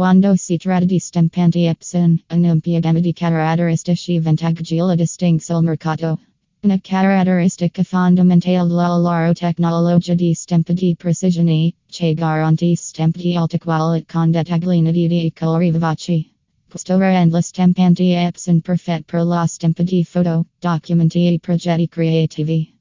Quando si tratta di stampanti Epson, un piagamma di caratteristici vantaggiosa distingue il mercato. Una caratteristica fondamentale della loro tecnologia di stampa di precisione, che garantisce stampa di alta qualità con dettagliini di colori vivaci. Questo rende le stampanti Epson perfette per la stampa di foto, documenti e progetti creativi.